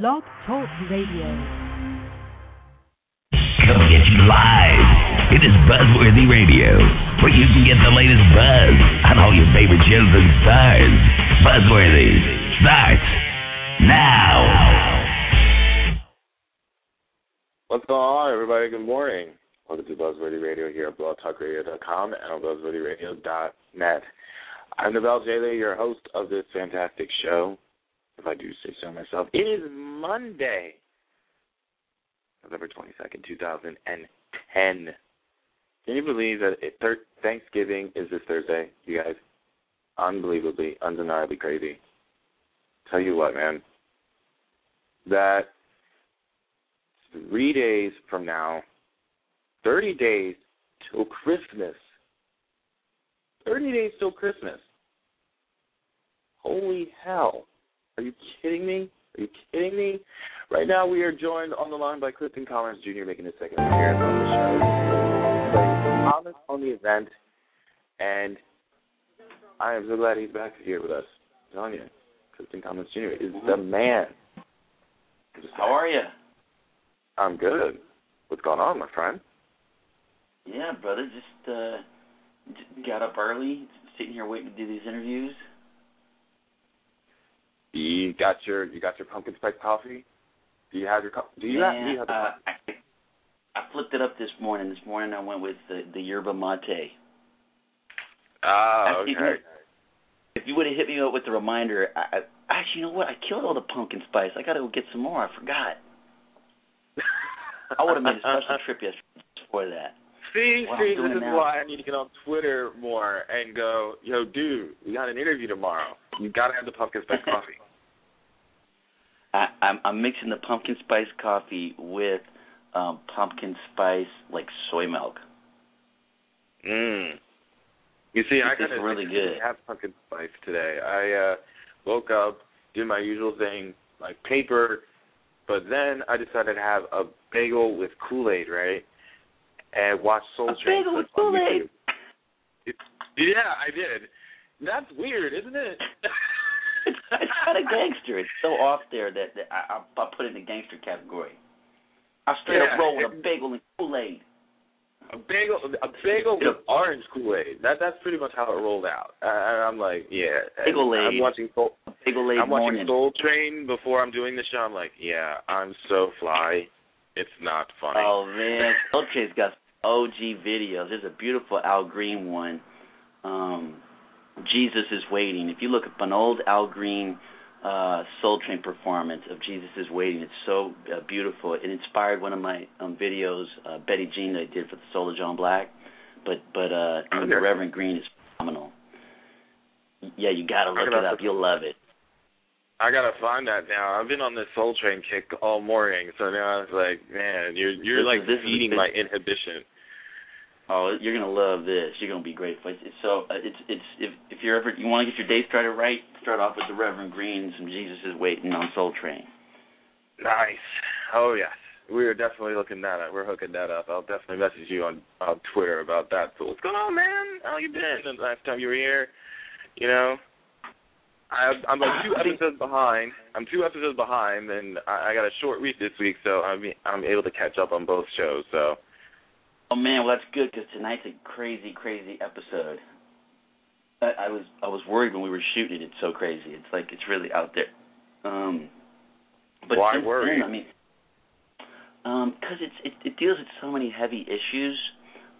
Blog Talk Radio. Coming at you live. It is Buzzworthy Radio, where you can get the latest buzz on all your favorite shows and stars. Buzzworthy starts now. What's going on, everybody? Good morning. Welcome to Buzzworthy Radio here at blogtalkradio.com and on buzzworthyradio.net. I'm Nabel Jaylee, your host of this fantastic show, if I do say so myself. It is Monday, November 22nd, 2010. Can you believe that it, thir- Thanksgiving is this Thursday, you guys? Unbelievably, undeniably crazy. Tell you what, man. That three days from now, 30 days till Christmas. 30 days till Christmas. Holy hell. Are you kidding me? Are you kidding me? Right now, we are joined on the line by Clifton Collins Jr. making his second appearance on the show. Playing on the event, and I am so glad he's back here with us. I'm telling you, Clifton Collins Jr. is the man. How are you? I'm good. What's going on, my friend? Yeah, brother. Just uh got up early, sitting here waiting to do these interviews. You got your you got your pumpkin spice coffee? Do you have your do you have, do you have the uh, I, I flipped it up this morning. This morning I went with the, the yerba mate. Ah, I think okay. If you would have hit me up with the reminder, I, I actually, you know what? I killed all the pumpkin spice. I got to go get some more. I forgot. I would have made a special trip yesterday for that. See, What see, this is now. why I need to get on Twitter more and go, yo, dude, we got an interview tomorrow. You gotta have the pumpkin spice coffee. I, I'm, I'm mixing the pumpkin spice coffee with um, pumpkin spice like soy milk. Mm. You see, I of really good. have pumpkin spice today. I uh woke up, did my usual thing, like paper, but then I decided to have a bagel with Kool Aid, right? And watch Soul A Train bagel with clips Kool-Aid? Yeah, I did. That's weird, isn't it? It's, it's kind of gangster. It's so off there that, that I, I, I put it in the gangster category. I straight Yeah, up roll with a bagel and Kool Aid. A bagel, a bagel with orange Kool Aid. That that's pretty much how it rolled out. I, I'm like, yeah. Bagel I'm watching Soul. Bagel I'm watching morning. Soul Train before I'm doing the show. I'm like, yeah, I'm so fly. It's not funny. Oh man, Soul Train's got OG videos. There's a beautiful Al Green one. Um, Jesus is waiting. If you look up an old Al Green uh Soul Train performance of Jesus is waiting, it's so uh, beautiful. It inspired one of my um videos, uh, Betty Jean that I did for the Soul of John Black. But but uh the Reverend Green is phenomenal. Yeah, you gotta look gonna it up. to- You'll love it. I gotta find that now. I've been on this Soul Train kick all morning, so now it's like, man, you're you're This like is- this is feeding my inhibition. Oh, you're gonna love this. You're gonna be grateful. It's, it's so uh, it's it's if if you're ever you want to get your day started right, start off with the Reverend Green and some Jesus is waiting on Soul Train. Nice. Oh yes, we are definitely looking that up. We're hooking that up. I'll definitely message you on on Twitter about that. So what's going on, man? How you been? The last time you were here, you know. I, I'm like two episodes behind. I'm two episodes behind, and I, I got a short week this week, so I'm I'm able to catch up on both shows. So Oh man, well that's good because tonight's a crazy, crazy episode. I, I was I was worried when we were shooting it. It's so crazy. It's like it's really out there. Um, but Why worried? Then, I mean, um, because it's it, it deals with so many heavy issues,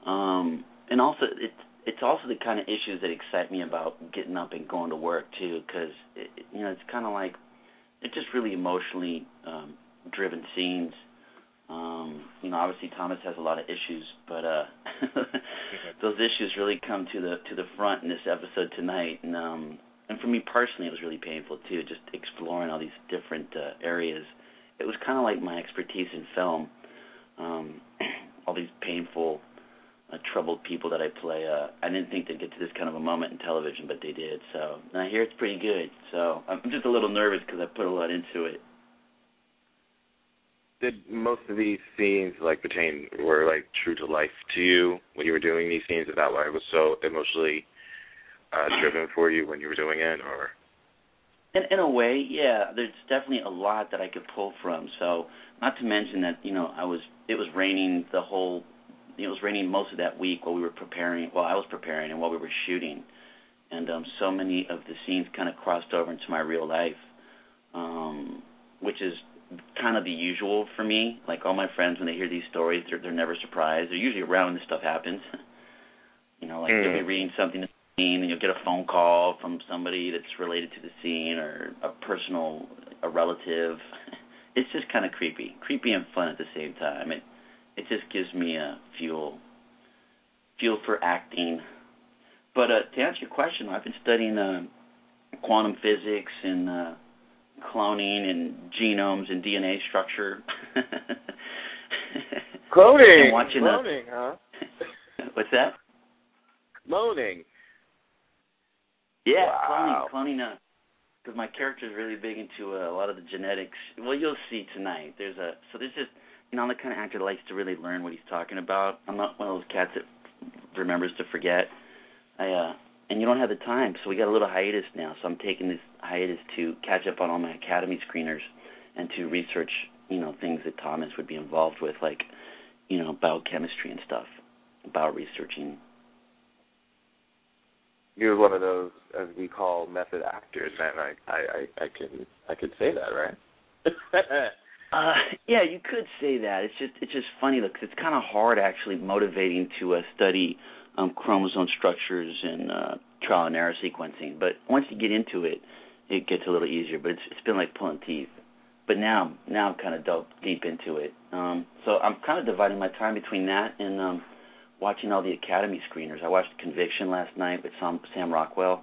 um, and also it's it's also the kind of issues that excite me about getting up and going to work too. Because it, it- you know it's kind of like it's just really emotionally um, driven scenes. Um, you know, obviously Thomas has a lot of issues, but uh those issues really come to the to the front in this episode tonight. And um and for me personally it was really painful too, just exploring all these different uh areas. It was kinda like my expertise in film. Um all these painful uh, troubled people that I play. Uh, I didn't think they'd get to this kind of a moment in television, but they did. So and I hear it's pretty good. So I'm just a little nervous because I put a lot into it. Did most of these scenes like pertain were like true to life to you when you were doing these scenes? Is that why it was so emotionally uh driven for you when you were doing it, or in in a way, yeah. There's definitely a lot that I could pull from. So, not to mention that you know I was it was raining the whole, it was raining most of that week while we were preparing. While I was preparing and while we were shooting, and um so many of the scenes kind of crossed over into my real life, um, which is kind of the usual for me. Like all my friends, when they hear these stories, they're they're never surprised. They're usually around when this stuff happens. you know, like mm. you'll be reading something scene and you'll get a phone call from somebody that's related to the scene or a personal a relative. It's just kind of creepy, creepy and fun at the same time. It it just gives me a fuel fuel for acting. But uh, to answer your question, I've been studying uh, quantum physics and uh, cloning and genomes and DNA structure. cloning. and watching cloning, huh? What's that? Cloning. Yeah, wow. cloning, cloning. Because my character is really big into uh, a lot of the genetics. Well, you'll see tonight. There's a so there's just you know I'm the kind of actor that likes to really learn what he's talking about. I'm not one of those cats that remembers to forget. I uh and you don't have the time, so we got a little hiatus now. So I'm taking this hiatus to catch up on all my academy screeners and to research you know things that Thomas would be involved with, like you know biochemistry and stuff, about researching you're one of those as we call method actors, and I I I, I can I could say that, right? uh, yeah, you could say that. It's just it's just funny though, cause it's kind of hard actually motivating to uh, study um, chromosome structures and uh, trial and error sequencing. But once you get into it, it gets a little easier. But it's it's been like pulling teeth. But now now I'm kind of dove deep into it. Um, so I'm kind of dividing my time between that and um, watching all the Academy screeners. I watched Conviction last night with Sam, Sam Rockwell.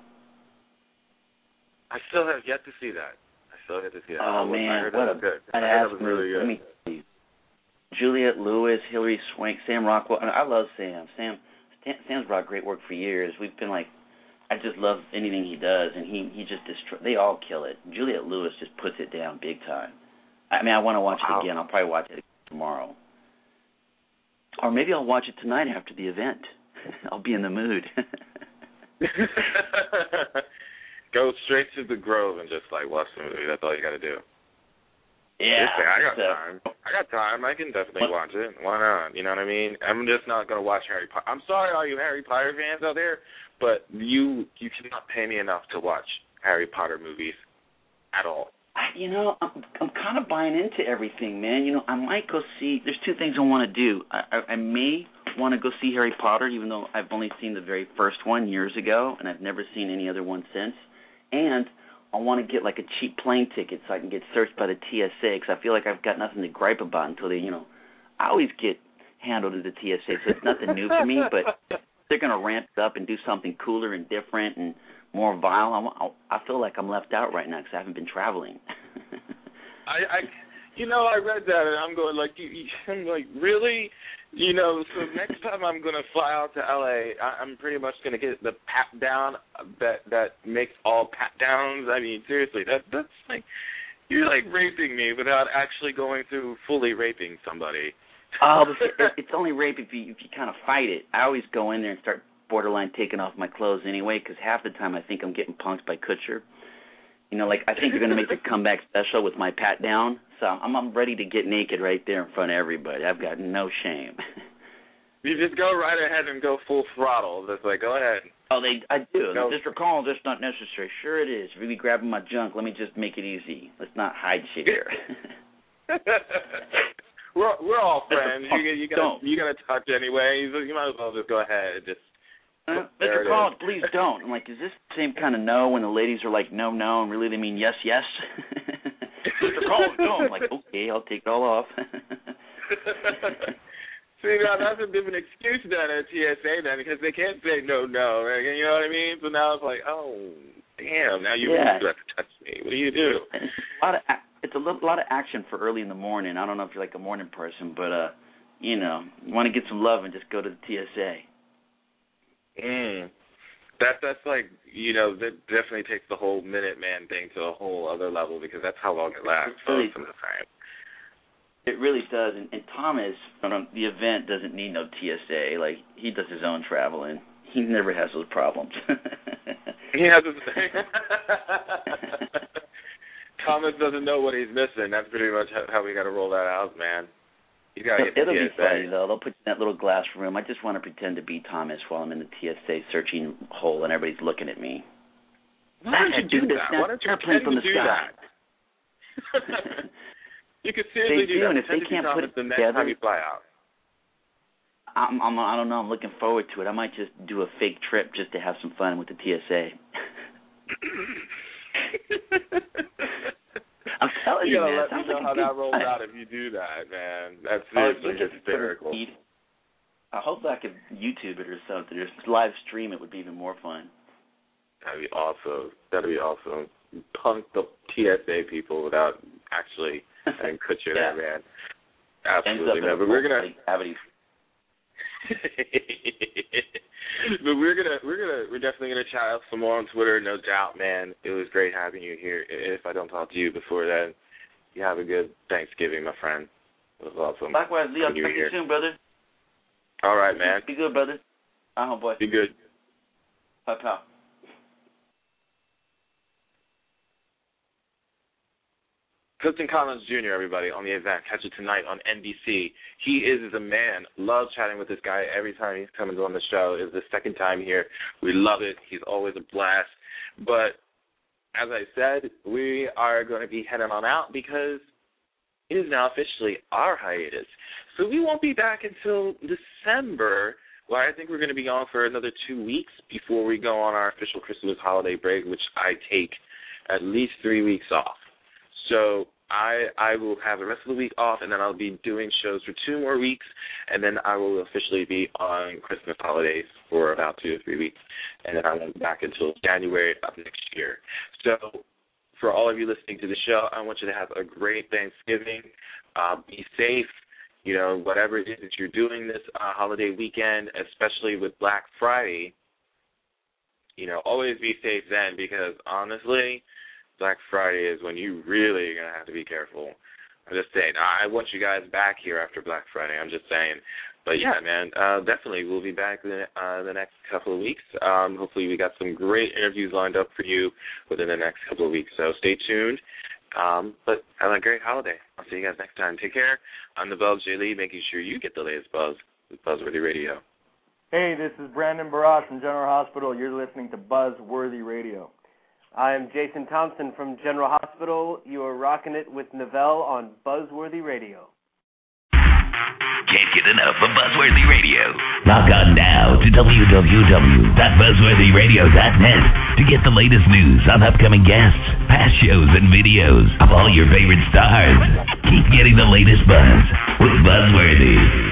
I still have yet to see that. I still have to see that. Oh, I man, what that a was good. I heard that was really Let me see. Juliette Lewis, Hilary Swank, Sam Rockwell. I love Sam. Sam Sam's brought great work for years. We've been like, I just love anything he does, and he he just destroy. They all kill it. Juliette Lewis just puts it down big time. I mean, I want to watch wow. it again. I'll probably watch it tomorrow, or maybe I'll watch it tonight after the event. I'll be in the mood. Go straight to the Grove and just like watch the movie. That's all you got to do. Yeah, say, I got so, time. I got time. I can definitely watch it. Why not? You know what I mean? I'm just not gonna watch Harry Potter. I'm sorry, all you Harry Potter fans out there, but you you cannot pay me enough to watch Harry Potter movies at all. I, you know, I'm I'm kind of buying into everything, man. You know, I might go see. There's two things I want to do. I, I I may want to go see Harry Potter, even though I've only seen the very first one years ago, and I've never seen any other one since. And I want to get like a cheap plane ticket so I can get searched by the TSA because I feel like I've got nothing to gripe about until they, you know, I always get handled at the TSA, so it's nothing new for me. But they're going to ramp it up and do something cooler and different and more vile. I, I feel like I'm left out right now because I haven't been traveling. I, I, you know, I read that and I'm going like, you, you, I'm like, really? You know, so next time I'm gonna fly out to LA, I, I'm pretty much gonna get the pat down that that makes all pat downs. I mean, seriously, that that's like you're like raping me without actually going through fully raping somebody. Um, oh, but it's only rape if you if you kind of fight it. I always go in there and start borderline taking off my clothes anyway, because half the time I think I'm getting punked by Kutcher. You know, like I think you're gonna make a comeback special with my pat down, so I'm I'm ready to get naked right there in front of everybody. I've got no shame. you just go right ahead and go full throttle. Just like go ahead. Oh, they I do. No. Mr. Call, that's not necessary. Sure it is. Really grabbing my junk. Let me just make it easy. Let's not hide shit here. we're we're all friends. Mr. You you Don't. got you got to touch anyway. You, you might as well just go ahead and just Uh, Mr. Collins, please don't. I'm like, is this the same kind of no when the ladies are like no, no, and really they mean yes, yes? Mr. Collins, no. I'm like, okay, I'll take it all off. See, now that's a different excuse then at TSA then because they can't say no, no. You know what I mean? So now it's like, oh, damn. Now you Yeah. really have to touch me. What do you do? It's a lot of it's a lo- lot of action for early in the morning. I don't know if you're like a morning person, but uh, you know, you want to get some love and just go to the TSA. Mm. That that's like you know that definitely takes the whole Minuteman thing to a whole other level because that's how long it lasts Really? most of the time. It really does. And, and Thomas from the event doesn't need no TSA. Like he does his own traveling. He never has those problems. He has his Thomas doesn't know what he's missing. That's pretty much how we got to roll that out, man. You got to get It'll be funny though. They'll put you in that little glass room. I just want to pretend to be Thomas while I'm in the TSA searching hole and everybody's looking at me. Why don't you do do this? Why don't you Airplane pretend from to the do sky. that? you could seriously They do do, that. and if they Pretend can't put it the next together- time you fly out. I'm, I'm I don't know. I'm looking forward to it. I might just do a fake trip just to have some fun with the TSA. I'm telling you you, gotta man. let me know like how that rolls time. out if you do that, man. That's Oh, seriously just hysterical. feed- uh, I hope I could YouTube it or something. Or live stream it would be even more fun. That'd be awesome. That'd be awesome. Punk the TSA people without actually put you Yeah. there, man. Absolutely, man. But we're gonna like. but we're gonna we're gonna we're definitely gonna chat up some more on Twitter, no doubt, man. It was great having you here. If I don't talk to you before then, you have a good Thanksgiving, my friend. It was awesome. Likewise, Lee. I'll talk to you soon, brother. All right, man. Be good, brother. Uh huh, boy. Be good. Bye, pal. Clifton Collins Jr., everybody, on the event. Catch it tonight on NBC. He is a man. Love chatting with this guy every time he's coming on the show. It's the second time here. We love it. He's always a blast. But as I said, we are going to be heading on out because it is now officially our hiatus. So we won't be back until December, where I think we're going to be gone for another two weeks before we go on our official Christmas holiday break, which I take at least three weeks off. So I I will have the rest of the week off, and then I'll be doing shows for two more weeks, and then I will officially be on Christmas holidays for about two or three weeks, and then I won't be back until January of next year. So for all of you listening to the show, I want you to have a great Thanksgiving. Uh, be safe. You know, whatever it is that you're doing this uh, holiday weekend, especially with Black Friday, you know, always be safe then because honestly, Black Friday is when you really are gonna have to be careful. I'm just saying. I want you guys back here after Black Friday. I'm just saying. But yeah, man, uh, definitely we'll be back the, uh, the next couple of weeks. Um, hopefully, we got some great interviews lined up for you within the next couple of weeks. So stay tuned. Um, but have a great holiday. I'll see you guys next time. Take care. I'm the Buzz J. Lee, making sure you get the latest buzz with Buzzworthy Radio. Hey, this is Brandon Barash from General Hospital. You're listening to Buzzworthy Radio. I am Jason Thompson from General Hospital. You are rocking it with Novell on Buzzworthy Radio. Can't get enough of Buzzworthy Radio. Log on now to www.buzzworthyradio.net to get the latest news on upcoming guests, past shows, and videos of all your favorite stars. Keep getting the latest buzz with Buzzworthy.